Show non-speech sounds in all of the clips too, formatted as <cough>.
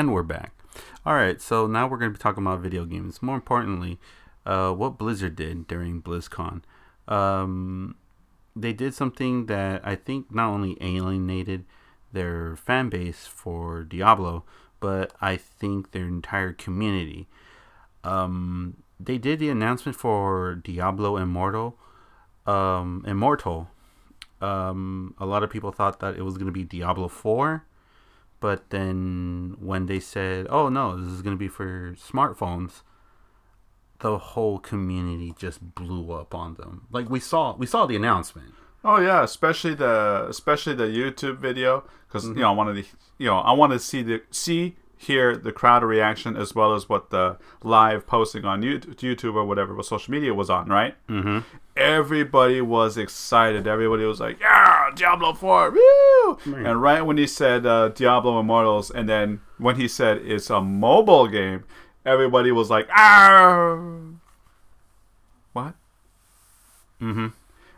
And we're back. All right, so now we're going to be talking about video games. More importantly, uh, what Blizzard did during BlizzCon. Um, they did something that I think not only alienated their fan base for Diablo, but I think their entire community. Um, they did the announcement for Diablo Immortal. Um, Immortal. Um, a lot of people thought that it was going to be Diablo 4 but then when they said, "Oh no, this is going to be for smartphones," the whole community just blew up on them. Like we saw, we saw the announcement. Oh yeah, especially the especially the YouTube video because mm-hmm. you know I wanted to you know I wanted to see the see hear the crowd reaction as well as what the live posting on YouTube or whatever what social media was on, right? Mm-hmm. Everybody was excited. Everybody was like, "Yeah, Diablo Four, woo!" And right when he said uh, Diablo Immortals, and then when he said it's a mobile game, everybody was like, "Ah!" What? Mm-hmm.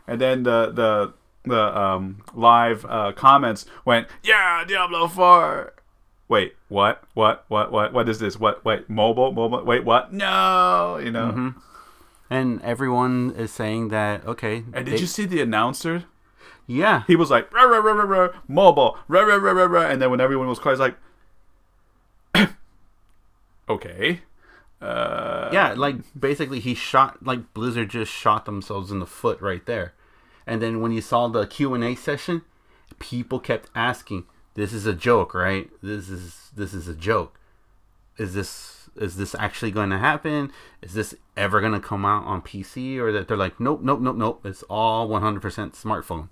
And then the the the um, live uh, comments went, "Yeah, Diablo 4." Wait, what, what, what, what, what is this? What, wait, mobile, mobile, wait, what? No, you know. Mm-hmm. And everyone is saying that okay. And did they, you see the announcer? Yeah, he was like rah, rah, rah, rah, rah, mobile, rah, rah, rah, rah, rah, and then when everyone was quiet, like, <coughs> okay. Uh, yeah, like basically he shot like Blizzard just shot themselves in the foot right there, and then when you saw the Q and A session, people kept asking, this is a joke, right? This is this is a joke. Is this is this actually going to happen? Is this ever going to come out on PC? Or that they're like, nope, nope, nope, nope. It's all 100% smartphone.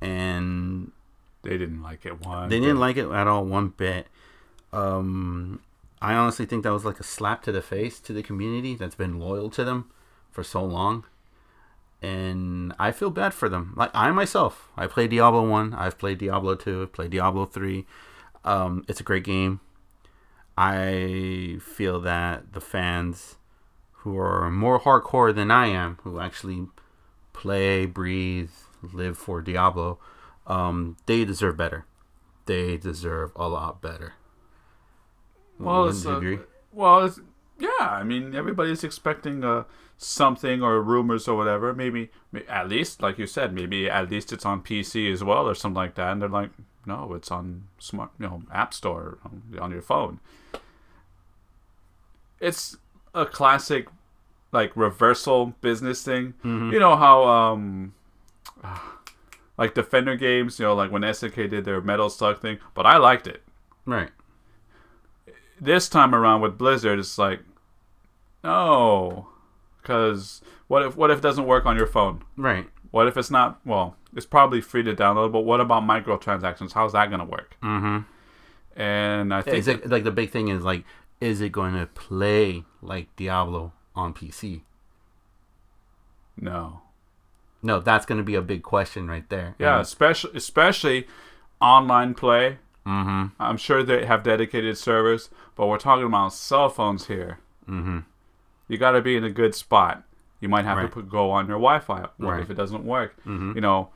And they didn't like it one. They didn't like it at all one bit. Um, I honestly think that was like a slap to the face to the community that's been loyal to them for so long and I feel bad for them. Like I myself, I played Diablo one, I've played Diablo two, I've played Diablo three. Um, it's a great game. I feel that the fans who are more hardcore than I am, who actually play, breathe, live for Diablo, um, they deserve better. They deserve a lot better. Well, it's, uh, well, it's, yeah. I mean, everybody's expecting a something or rumors or whatever. Maybe, at least, like you said, maybe at least it's on PC as well or something like that. And they're like, no, it's on smart, you know, App Store on your phone. It's a classic, like reversal business thing. Mm-hmm. You know how, um, like Defender games, you know, like when SNK did their Metal Slug thing, but I liked it. Right. This time around with Blizzard, it's like, no, because what if what if it doesn't work on your phone? Right. What if it's not? Well, it's probably free to download, but what about microtransactions? How's that going to work? Mm-hmm. And I think is it, like the big thing is like, is it going to play like Diablo on PC? No. No, that's going to be a big question right there. Yeah, and especially especially online play. Mm-hmm. I'm sure they have dedicated servers, but we're talking about cell phones here. Mm-hmm you got to be in a good spot. You might have right. to put, go on your Wi-Fi. Right. if it doesn't work? Mm-hmm. You know,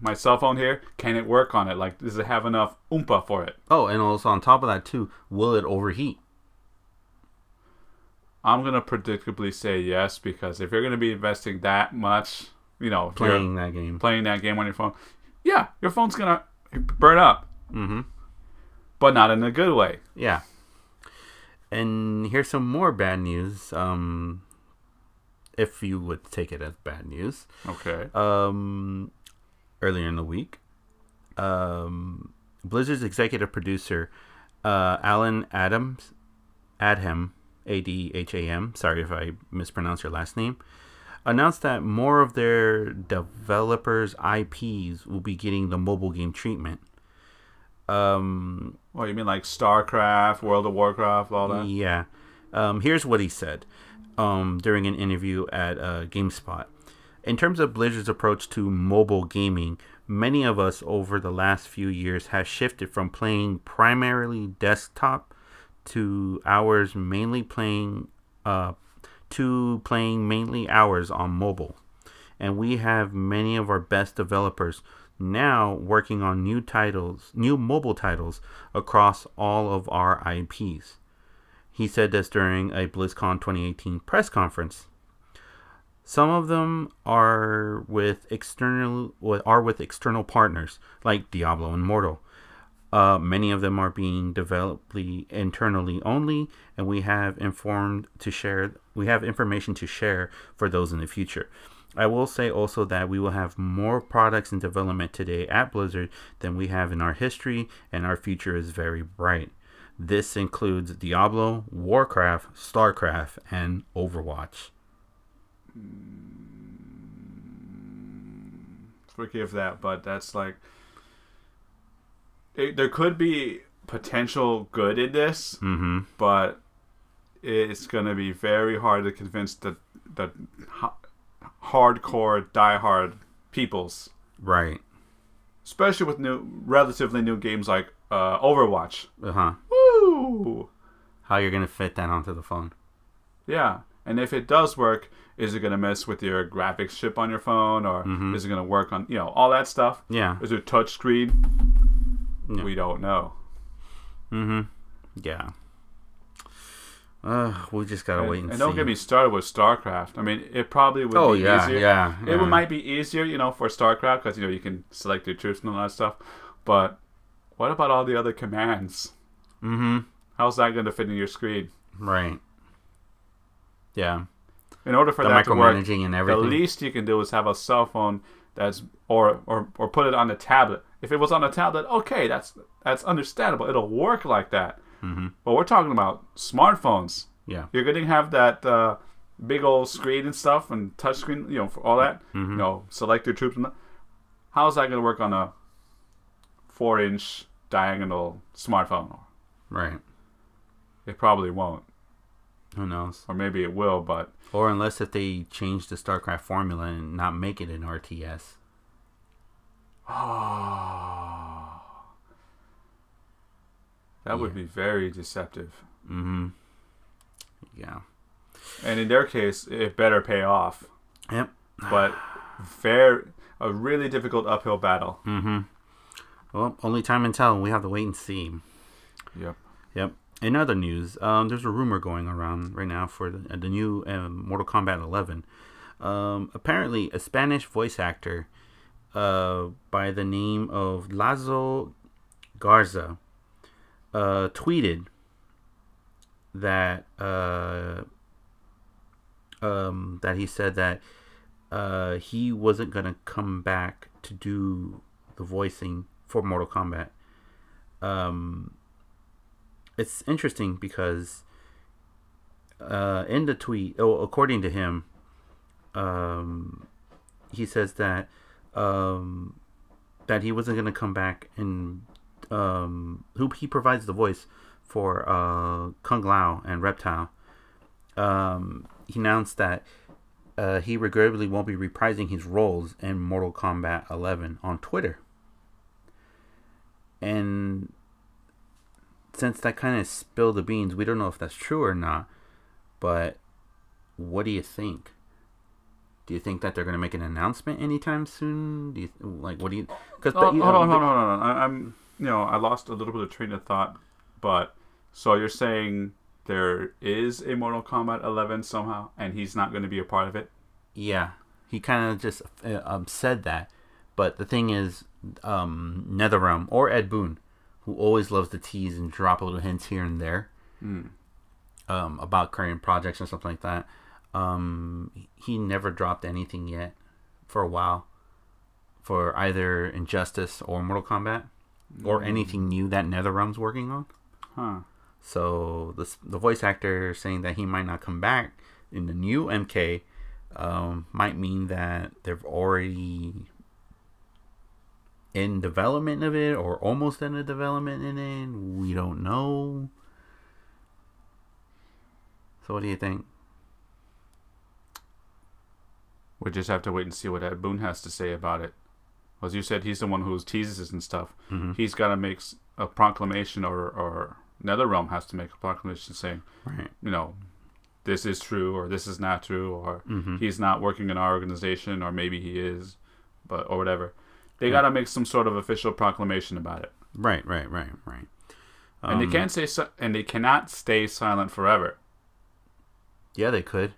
my cell phone here, can it work on it? Like, does it have enough oompa for it? Oh, and also on top of that too, will it overheat? I'm gonna predictably say yes because if you're gonna be investing that much, you know, playing that game, playing that game on your phone, yeah, your phone's gonna burn up. Mm-hmm. But not in a good way. Yeah. And here's some more bad news. Um, if you would take it as bad news. Okay. Um, earlier in the week, um, Blizzard's executive producer, uh, Allen Adams, Adham, A D H A M. Sorry if I mispronounce your last name. Announced that more of their developers' IPs will be getting the mobile game treatment. Um, well, you mean like StarCraft, World of Warcraft, all that? Yeah. Um, here's what he said um, during an interview at uh, GameSpot. In terms of Blizzard's approach to mobile gaming, many of us over the last few years have shifted from playing primarily desktop to hours mainly playing uh, to playing mainly hours on mobile. And we have many of our best developers now working on new titles, new mobile titles across all of our IPs. He said this during a BlizzCon 2018 press conference. Some of them are with external are with external partners like Diablo Immortal. Uh, many of them are being developed internally only, and we have informed to share. We have information to share for those in the future. I will say also that we will have more products in development today at Blizzard than we have in our history, and our future is very bright. This includes Diablo, Warcraft, StarCraft, and Overwatch. Forgive that, but that's like. It, there could be potential good in this, mm-hmm. but it's going to be very hard to convince the the hardcore, diehard peoples. Right. Especially with new, relatively new games like uh, Overwatch. Uh huh. Woo! How you're gonna fit that onto the phone? Yeah, and if it does work, is it gonna mess with your graphics chip on your phone, or mm-hmm. is it gonna work on you know all that stuff? Yeah. Is it touch screen? We don't know. Mm-hmm. Yeah. Uh, we just gotta and, wait and, see. and see. don't get me started with StarCraft. I mean, it probably would oh, be yeah, easier. Yeah, yeah. It might be easier, you know, for StarCraft because you know you can select your troops and all that stuff. But what about all the other commands? Mm-hmm. How's that going to fit in your screen? Right. Yeah. In order for the that to work, and everything. the least you can do is have a cell phone that's or or or put it on a tablet. If it was on a tablet, okay, that's that's understandable. It'll work like that. Mm-hmm. But we're talking about smartphones. Yeah. You're going to have that uh, big old screen and stuff and touch screen, you know, for all that. Mm-hmm. You know, select your troops. How's that going to work on a four inch diagonal smartphone? Right. It probably won't. Who knows? Or maybe it will, but. Or unless if they change the StarCraft formula and not make it an RTS. Oh. That yeah. would be very deceptive. Mm-hmm. Yeah. And in their case, it better pay off. Yep. But very a really difficult uphill battle. Mm-hmm. Well, only time and tell. We have to wait and see. Yep. Yep. In other news, um, there's a rumor going around right now for the, uh, the new um, Mortal Kombat 11. Um, apparently, a Spanish voice actor uh, by the name of Lazo Garza uh, tweeted that uh, um, that he said that uh, he wasn't gonna come back to do the voicing for Mortal Kombat. Um, it's interesting because uh, in the tweet, oh, according to him, um, he says that um, that he wasn't gonna come back and um, who he provides the voice for uh, Kung Lao and Reptile. Um, he announced that uh, he regrettably won't be reprising his roles in Mortal Kombat 11 on Twitter. And since that kind of spilled the beans, we don't know if that's true or not. But what do you think? Do you think that they're going to make an announcement anytime soon? Do you like what do you? Because oh, hold, on, hold on, hold on, hold on. I'm you know I lost a little bit of train of thought, but so you're saying there is a Mortal Kombat 11 somehow, and he's not going to be a part of it? Yeah, he kind of just uh, um, said that. But the thing is, um, NetherRealm or Ed Boon, who always loves to tease and drop a little hints here and there mm. um, about current projects and stuff like that, um, he never dropped anything yet for a while for either Injustice or Mortal Kombat or mm. anything new that NetherRealm's working on. Huh. So the the voice actor saying that he might not come back in the new MK um, might mean that they've already in development of it or almost in the development in it. We don't know. So what do you think? We just have to wait and see what Ed Boon has to say about it. As you said, he's the one who teases and stuff. Mm-hmm. He's got to make a proclamation, or or NetherRealm has to make a proclamation saying, right. you know, this is true or this is not true, or mm-hmm. he's not working in our organization, or maybe he is, but or whatever. They got to make some sort of official proclamation about it. Right, right, right, right. Um, and they um, can't say si- and they cannot stay silent forever. Yeah, they could.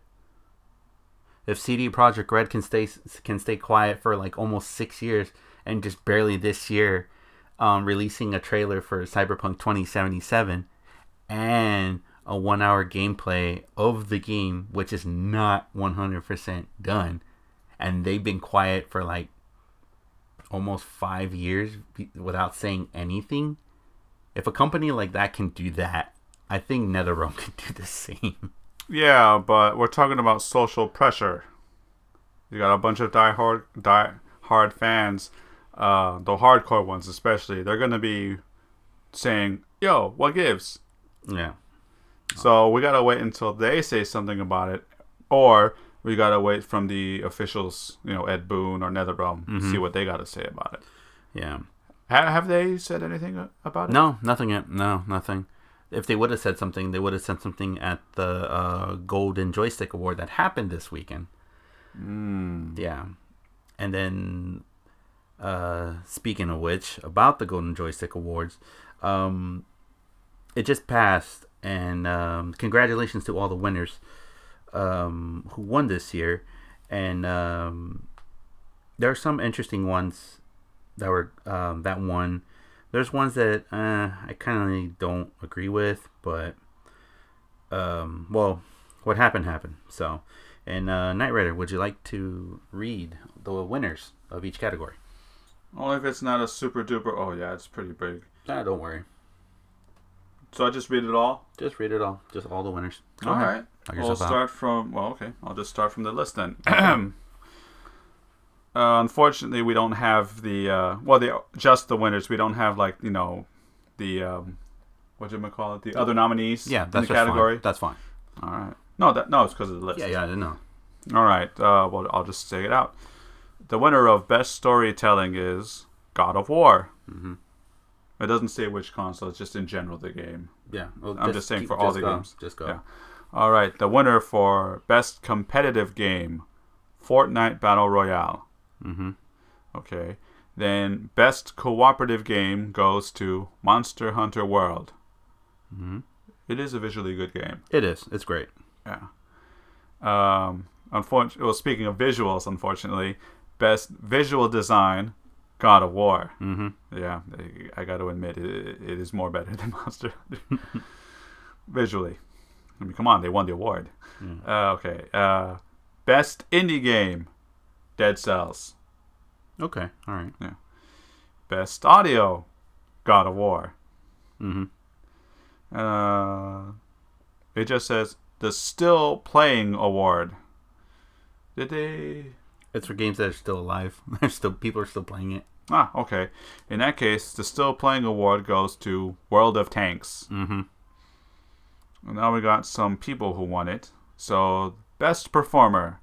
If CD Projekt Red can stay can stay quiet for like almost six years and just barely this year, um, releasing a trailer for Cyberpunk 2077 and a one hour gameplay of the game, which is not 100% done, and they've been quiet for like almost five years without saying anything. If a company like that can do that, I think NetherRealm <laughs> can do the same. Yeah, but we're talking about social pressure. You got a bunch of die-hard, die-hard fans, uh, the hardcore ones especially. They're gonna be saying, "Yo, what gives?" Yeah. So we gotta wait until they say something about it, or we gotta wait from the officials, you know, Ed Boon or NetherRealm, mm-hmm. see what they gotta say about it. Yeah. Have they said anything about it? No, nothing yet. No, nothing if they would have said something, they would have said something at the uh, Golden Joystick Award that happened this weekend. Mm. Yeah, and then uh, speaking of which, about the Golden Joystick Awards, um, it just passed, and um, congratulations to all the winners um, who won this year. And um, there are some interesting ones that were um, that won there's ones that uh, I kind of don't agree with, but um, well, what happened happened. So, and uh, Knight Rider, would you like to read the winners of each category? Only if it's not a super duper. Oh yeah, it's pretty big. Nah, don't worry. So I just read it all. Just read it all. Just all the winners. All ahead. right. We'll start out. from. Well, okay. I'll just start from the list then. <clears throat> Uh, unfortunately, we don't have the uh, well, the just the winners. We don't have like you know the um, what do you call it? The other nominees. Yeah, that's in the category. Fine. That's fine. All right. No, that no, it's because of the list. Yeah, yeah, I didn't know. All right. Uh, well, I'll just say it out. The winner of best storytelling is God of War. Mm-hmm. It doesn't say which console. It's just in general the game. Yeah, well, I'm just, just saying keep, for all the go. games. Just go. Yeah. All right. The winner for best competitive game, Fortnite Battle Royale. Mm-hmm. Okay. Then best cooperative game goes to Monster Hunter World. Mm-hmm. It is a visually good game. It is. It's great. Yeah. Um. Unfortunately, well, speaking of visuals, unfortunately, best visual design, God of War. Mm-hmm. Yeah, I, got to admit, it, it is more better <laughs> than Monster Hunter visually. I mean, come on, they won the award. Mm. Uh, okay. Uh, best indie game, Dead Cells. Okay, all right. Yeah. Best audio, God of War. Mm-hmm. Uh, it just says the Still Playing Award. Did they? It's for games that are still alive. <laughs> There's still people are still playing it. Ah, okay. In that case, the Still Playing Award goes to World of Tanks. Mm-hmm. now we got some people who won it. So, best performer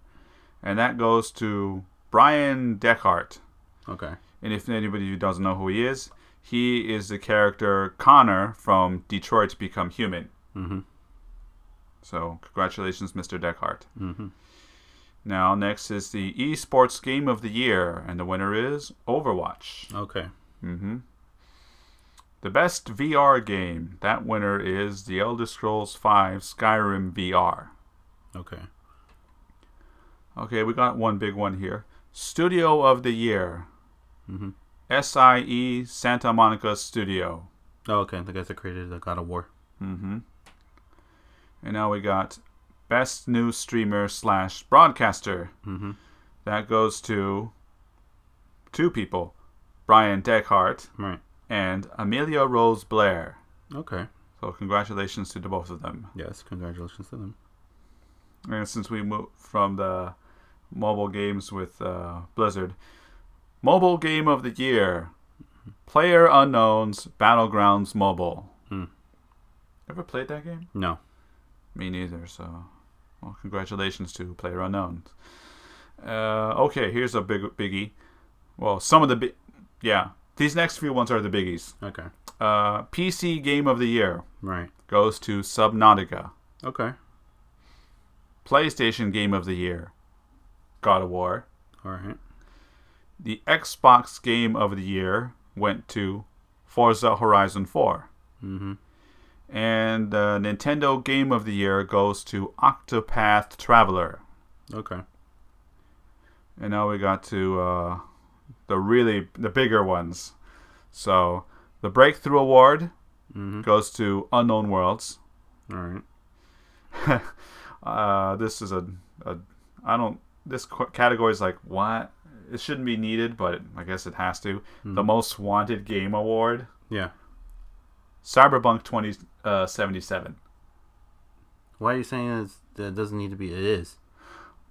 and that goes to Bryan Dechart. Okay. And if anybody who doesn't know who he is, he is the character Connor from Detroit Become Human. Mm-hmm. So congratulations, Mr. Dechart. Mm-hmm. Now next is the esports game of the year, and the winner is Overwatch. Okay. Mm-hmm. The best VR game, that winner is The Elder Scrolls V Skyrim VR. Okay. Okay, we got one big one here. Studio of the Year. Mm-hmm. SIE Santa Monica Studio. Oh, okay. The guys that created the God of War. Mm-hmm. And now we got Best New Streamer slash Broadcaster. Mm-hmm. That goes to two people, Bryan Dechart right. and Amelia Rose Blair. Okay. So congratulations to the both of them. Yes, congratulations to them. And since we moved from the mobile games with uh, Blizzard. Mobile Game of the Year PlayerUnknown's Battlegrounds Mobile. Hmm. Ever played that game? No. Me neither, so. Well, congratulations to Player Unknowns. Uh, okay, here's a big biggie. Well, some of the big. Yeah, these next few ones are the biggies. Okay. Uh, PC Game of the Year. Right. Goes to Subnautica. Okay. PlayStation Game of the Year. God of War. All right. the Xbox Game of the Year went to Forza Horizon 4. Mm-hmm. And the Nintendo Game of the Year goes to Octopath Traveler. Okay. And now we got to uh, the really the bigger ones. So the Breakthrough Award Mm-hmm. goes to Unknown Worlds. All right. <laughs> uh, this is a, a I don't this category is like what it shouldn't be needed, but I guess it has to. The most wanted game award, Yeah. Cyberpunk 2077. uh. Why are you saying that it doesn't need to be? It is.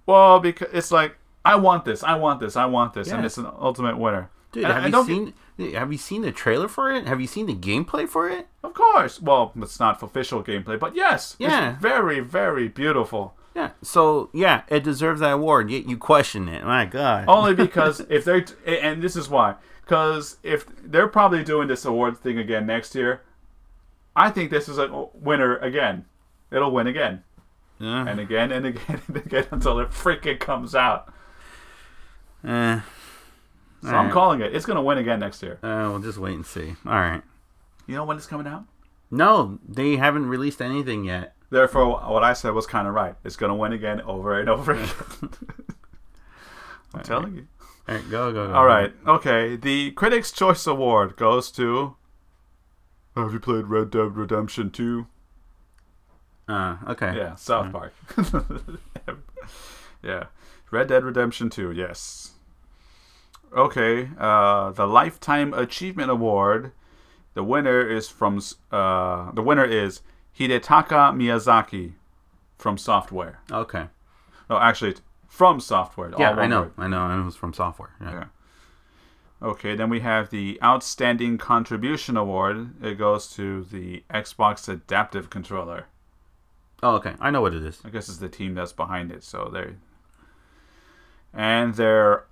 Well, because it's like I want this, I want this, I want this, and it's an ultimate winner. Dude, And- have and you don't get- seen? Have you seen the trailer for it? Have you seen the gameplay for it? Of course. Well, it's not official gameplay, but yes, Yeah. it's very, very beautiful. Yeah. So yeah, it deserves that award. Yet you question it. My God. Only because <laughs> if they're and this is why because if they're probably doing this award thing again next year, I think this is a winner again. It'll win again Yeah. and again and again and again until it freaking comes out. Eh. So All I'm right. calling it. It's gonna win again next year. Uh, we'll just wait and see. All right. You know when it's coming out? No, they haven't released anything yet. Therefore, what I said was kind of right. It's gonna win again over and over again. <laughs> I'm telling you. All right, go go go. All right. Okay. The Critics' Choice Award goes to. Have you played Red Dead Redemption 2? Uh, okay. Yeah, South Park. <laughs> yeah. Red Dead Redemption 2, yes. Okay. Uh, the Lifetime Achievement Award. The winner is from. Uh, the winner is Hidetaka Miyazaki from Software. Okay. No, actually, it's from Software. Yeah, I know. I know. I know it's from software. Yeah. Yeah. Okay, then we have the Outstanding Contribution Award. It goes to the Xbox Adaptive Controller. Oh, okay. I know what it is. I guess it's the team that's behind it. So they and their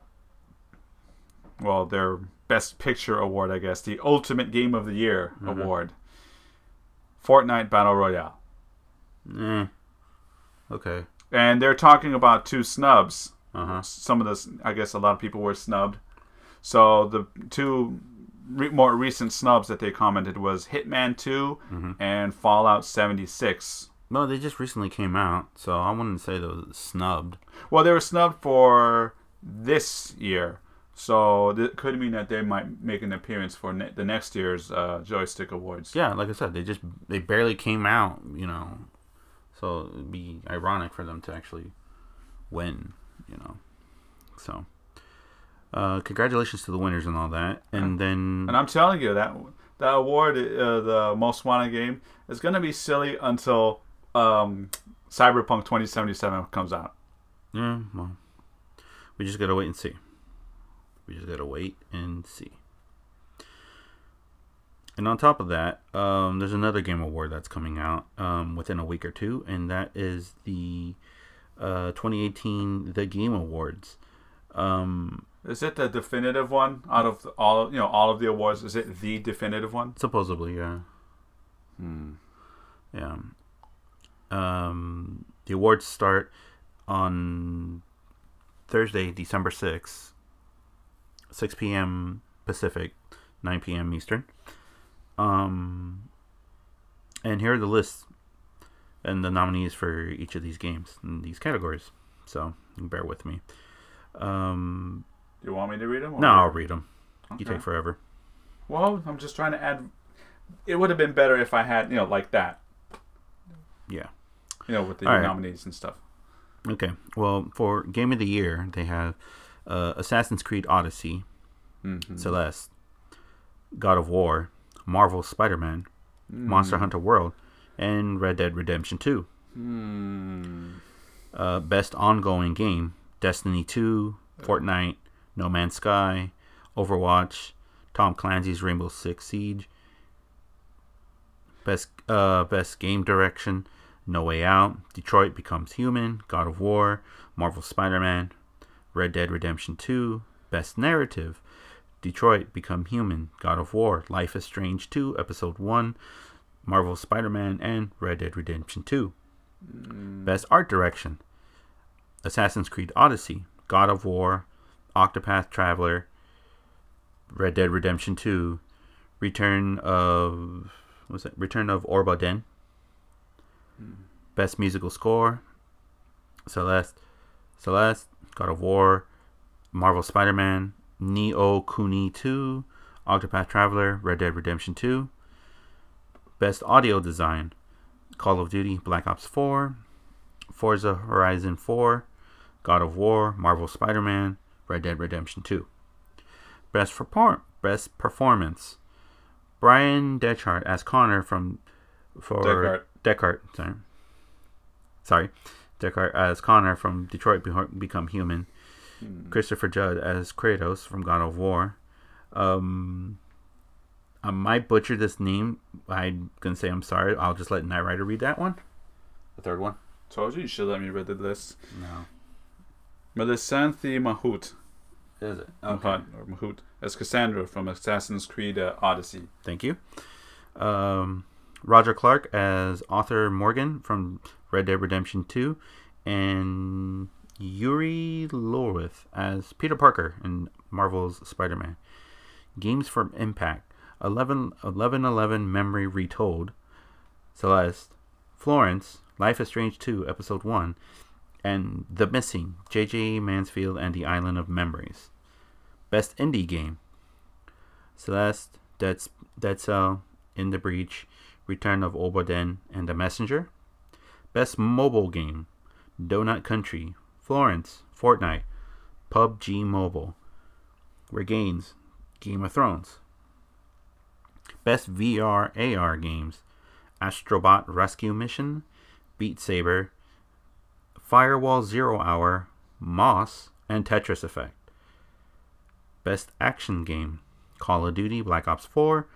well, their Best Picture Award, I guess, the Ultimate Game of the Year mm-hmm. Award. Fortnite Battle Royale. Eh. Okay. And they're talking about two snubs. Uh huh. some of this, I guess, a lot of people were snubbed. So the two re- more recent snubs that they commented was Hitman 2 and Fallout 76. No, they just recently came out, so I wouldn't say they was snubbed. Well, they were snubbed for this year, so it could mean that they might make an appearance for ne- the next year's uh, joystick awards. Yeah, like I said, they just they barely came out, you know. So it'd be ironic for them to actually win, you know. So, uh, congratulations to the winners and all that. And then And I'm telling you that that award, uh, the most wanted game, is going to be silly until um, Cyberpunk 2077 comes out. Yeah, well, we just gotta wait and see. We just gotta wait and see. And on top of that, um, there's another game award that's coming out um, within a week or two, and that is the uh, 2018 The Game Awards. Um, Is it the definitive one out of all you know all of the awards? Is it the definitive one? supposedly, yeah, Hmm. yeah. Um, the awards start on Thursday, December 6th, 6 p.m. Pacific, 9 p.m. Eastern. Um, and here are the lists and the nominees for each of these games in these categories. So bear with me. Um, Do you want me to read them? no, I'll read them. You take forever. Well, I'm just trying to add. It would have been better if I had you know like that. Yeah. You know with the All right. nominees and stuff. Okay. Well, for Game of the Year, they have uh, Assassin's Creed Odyssey, Mm-hmm. Celeste, God of War, Marvel Spider Man, Monster Hunter World, and Red Dead Redemption 2. Hmm. Uh, best ongoing game Destiny 2, Fortnite, No Man's Sky, Overwatch, Tom Clancy's Rainbow Six Siege. Best uh, best game direction No Way Out, Detroit Becomes Human, God of War, Marvel Spider Man, Red Dead Redemption 2. Best narrative Detroit Become Human, God of War, Life is Strange 2, Episode 1, Marvel Spider Man, and Red Dead Redemption 2. Best Art Direction Assassin's Creed Odyssey, God of War, Octopath Traveler, Red Dead Redemption 2, Return of was it Return of Obra Dinn, hmm. Best Musical Score, Celeste, Celeste, God of War, Marvel Spider-Man, Ni no Kuni 2, Octopath Traveler, Red Dead Redemption 2, Best Audio Design, Call of Duty Black Ops 4, Forza Horizon 4, God of War, Marvel Spider-Man, Red Dead Redemption 2. Best for Best Performance, Bryan Dechart as Connor from for Deckard. Deckard sorry, sorry, Deckard as Connor from Detroit Become Human. Hmm. Christopher Judge as Kratos from God of War. Um, I might butcher this name. I'm gonna say I'm sorry. I'll just let Knight Rider read that one. The third one. Told you you should let me read the list. No. Melissanthi Mahut. Is it? Okay. Mahut, or Mahut as Cassandra from Assassin's Creed uh, Odyssey. Thank you. Um, Roger Clark as Arthur Morgan from Red Dead Redemption 2, and Yuri Lowenthal as Peter Parker in Marvel's Spider Man. Games from Impact. 11 11, 11 Memory Retold, Celeste, Florence, Life is Strange 2, Episode 1, and The Missing, J.J. Macfield and the Island of Memories. Best Indie Game. Celeste, Dead, Dead Cell, In the Breach, Return of Obra and The Messenger. Best Mobile Game. Donut County, Florence, Fortnite, PUBG Mobile. Reigns, Game of Thrones. Best VR AR games. Astrobot Rescue Mission, Beat Saber, Firewall Zero Hour, Moss, and Tetris Effect. Best Action Game. Call of Duty Black Ops 4,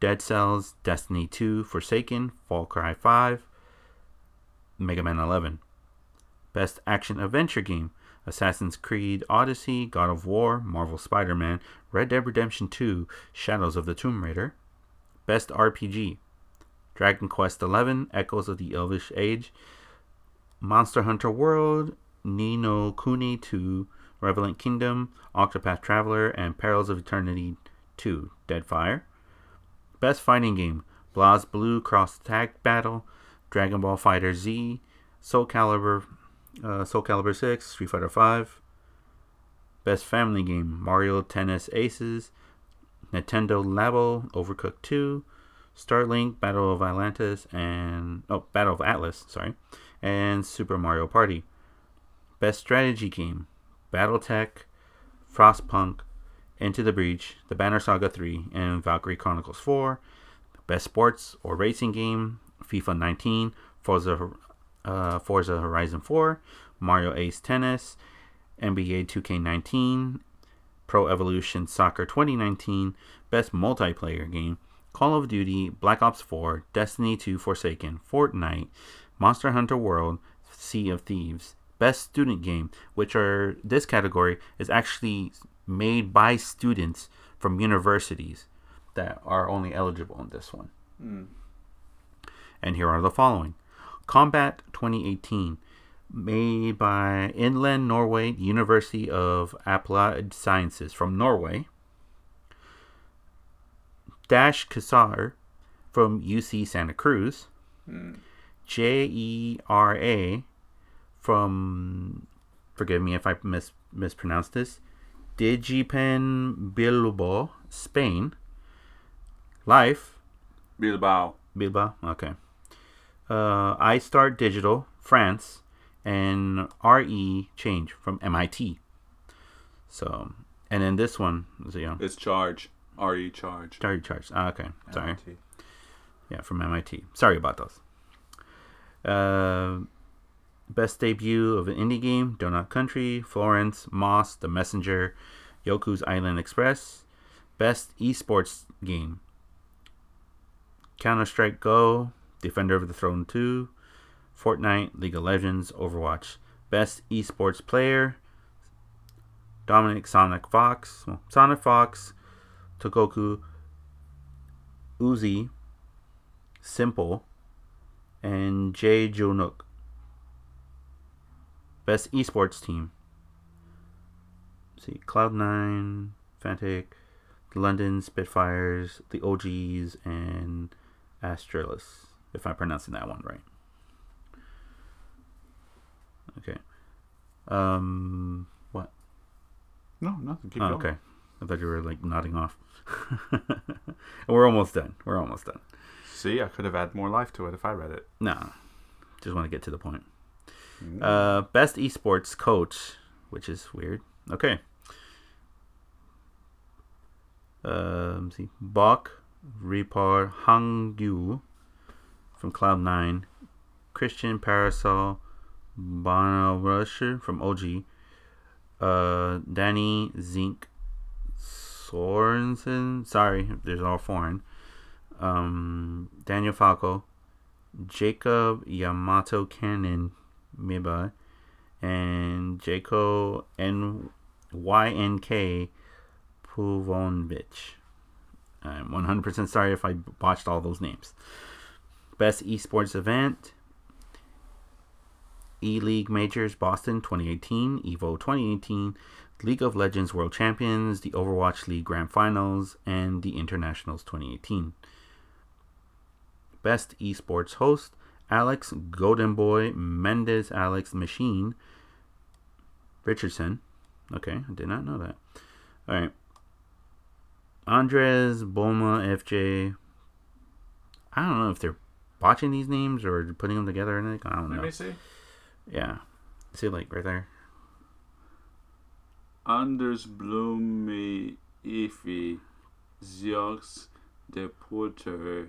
Dead Cells, Destiny 2, Forsaken, Far Cry 5, Mega Man 11. Best Action Adventure Game Assassin's Creed Odyssey, God of War, Marvel Spider Man, Red Dead Redemption 2, Shadows of the Tomb Raider. Best RPG Dragon Quest XI, Echoes of the Elvish Age, Monster Hunter World, Ni no Kuni 2, Revenant Kingdom, Octopath Traveler, and Pillars of Eternity 2, Deadfire. Best Fighting Game BlazBlue Cross Tag Battle, Dragon Ball FighterZ, Soul Calibur, uh, Soul Calibur 6, Street Fighter 5. Best Family Game Mario Tennis Aces, Nintendo Labo Overcooked 2, Starlink Battle of Atlantis, and oh Battle of Atlas, sorry, and Super Mario Party. Best Strategy Game BattleTech, Frostpunk, Into the Breach, The Banner Saga 3, and Valkyria Chronicles 4. Best Sports or Racing Game FIFA 19, Forza, uh, Forza Horizon 4, Mario Ace Tennis, NBA 2K19, Pro Evolution Soccer 2019, Best Multiplayer Game, Call of Duty, Black Ops 4, Destiny 2 Forsaken, Fortnite, Monster Hunter World, Sea of Thieves, Best Student Game, which are this category is actually made by students from universities that are only eligible in this one. Mm. And here are the following Combat 2018, made by Inland Norway University of Applied Sciences from Norway. Dash Kassar from UC Santa Cruz. Mm. J E R A from, forgive me if I mis- mispronounced this, Digipen Bilbao, Spain. Life. Bilbao. Bilbao, okay. Uh, iStart Digital, France, and RE Change from MIT. So, and then this one, is it, you know, it's Charge, RE Charge. RE Charge. Ah, okay, sorry. MIT. Yeah, from MIT. Sorry about those. Uh, Best debut of an indie game Donut County, Florence, Moss, The Messenger, Yoku's Island Express. Best esports game Counter Strike Go, Defender of the Throne 2, Fortnite, League of Legends, Overwatch. Best esports player Dominic Sonic Fox, well, Sonic Fox, Tokoku, Uzi, Simple, and Jay Junuk. Best esports team see, Cloud Nine, Fnatic, London Spitfires, the OGs, and Astralis. If I'm pronouncing that one right. Okay. Um, what? No, nothing. Keep oh, going. okay. I thought you were like nodding off. <laughs> we're almost done. We're almost done. See, I could have added more life to it if I read it. No, just want to get to the point. Mm. Uh, best esports coach, which is weird. Okay. Um, see, Bach, Repar, Hang Yu from Cloud Nine, Christian Parasol, Bono Rusher from OG, uh, Danny Zink Sorensen. Sorry, there's all foreign. Um, Daniel Falco, Jacob Yamato Cannon Miba, and Jaco N Y N K Puvonovich. I'm 100% sorry if I botched all those names. Best esports event E League Majors Boston 2018, EVO 2018, League of Legends World Champions, the Overwatch League Grand Finals, and the Internationals 2018. Best esports host Alex Golden Boy Mendez Alex Machine Richardson. Okay, I did not know that. All right. Anders Blume FJ. I don't know if they're botching these names or putting them together. And I don't know. Let me see. Yeah. See, like right there. Anders Blume Ifi Ziox de Porter.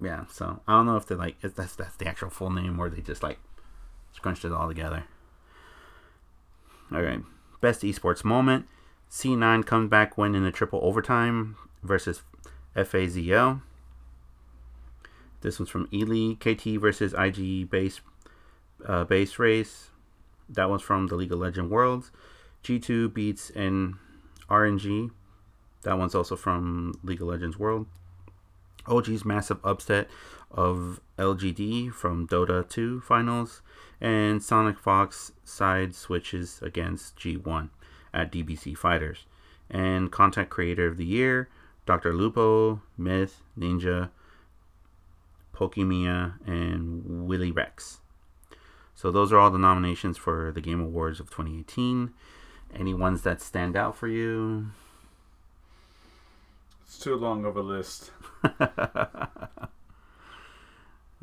Yeah. So I don't know if they're like if that's that's the actual full name or they just like scrunched it all together. All right. Best esports moment. C9 comes back win in a triple overtime versus FAZL. This one's from Ely. KT versus IG base uh, base race. That one's from the League of Legend Worlds. G2 beats in RNG. That one's also from League of Legends World. OG's massive upset of LGD from Dota 2 finals. And Sonic Fox side switches against G1 at DBC Fighters. And Content Creator of the Year, Dr. Lupo, Myth, Ninja, Pokemia, and Willy Rex. So those are all the nominations for the Game Awards of 2018. Any ones that stand out for you? It's too long of a list. <laughs>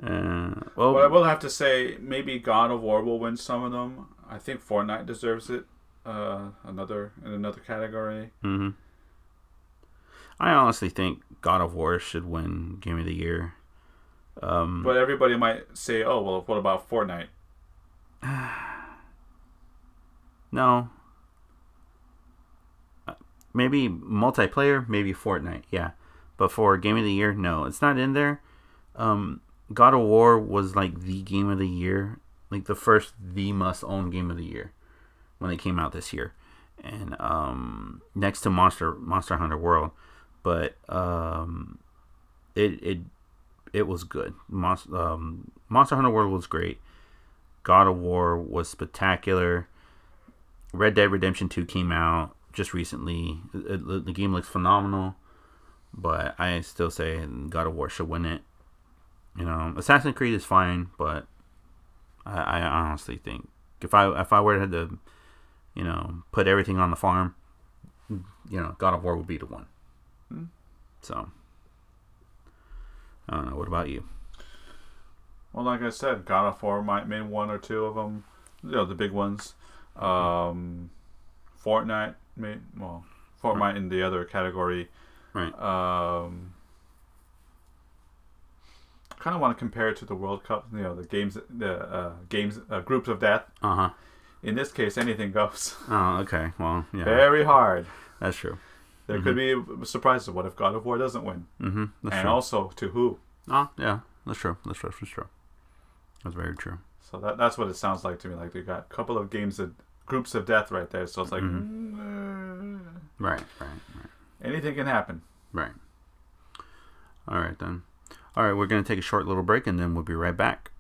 Uh, well, But I will have to say, maybe God of War will win some of them. I think Fortnite deserves it. Uh, another in another category. hmm I honestly think God of War should win Game of the Year. Um, But everybody might say, "Oh, well, what about Fortnite?" <sighs> no. Uh, Maybe multiplayer, maybe Fortnite, yeah. But for Game of the Year, no, it's not in there. Um, God of War was like the game of the year, like the first, the must own game of the year when it came out this year, and um, next to Monster Monster Hunter World, but um, it it it was good. Monster um, Monster Hunter World was great. God of War was spectacular. Red Dead Redemption 2 came out just recently. It- it- the game looks phenomenal, but I still say God of War should win it. You know, Assassin's Creed is fine, but I, I honestly think if I if I were to, you know, put everything on the farm, you know, God of War would be the one. Hmm. So, I don't know. What about you? Well, like I said, God of War might win one or two of them. You know, the big ones. Um, Fortnite, may, well, Fortnite in the other category. Right. Um, kind of want to compare it to the World Cup. You know, the games, the uh, games, uh, groups of death. Uh huh. In this case, anything goes. Oh, okay. Well, yeah, Very hard. that's true. There could be surprises. What if God of War doesn't win? Mm-hmm. And true. also to who? Oh, yeah, that's true. That's true. That's true. That's very true. So that that's what it sounds like to me. Like they got a couple of games of groups of death right there. So it's like Mhm. mm, uh, Right, right, right, anything can happen. right. All right then. All right, we're gonna take a short little break and then we'll be right back.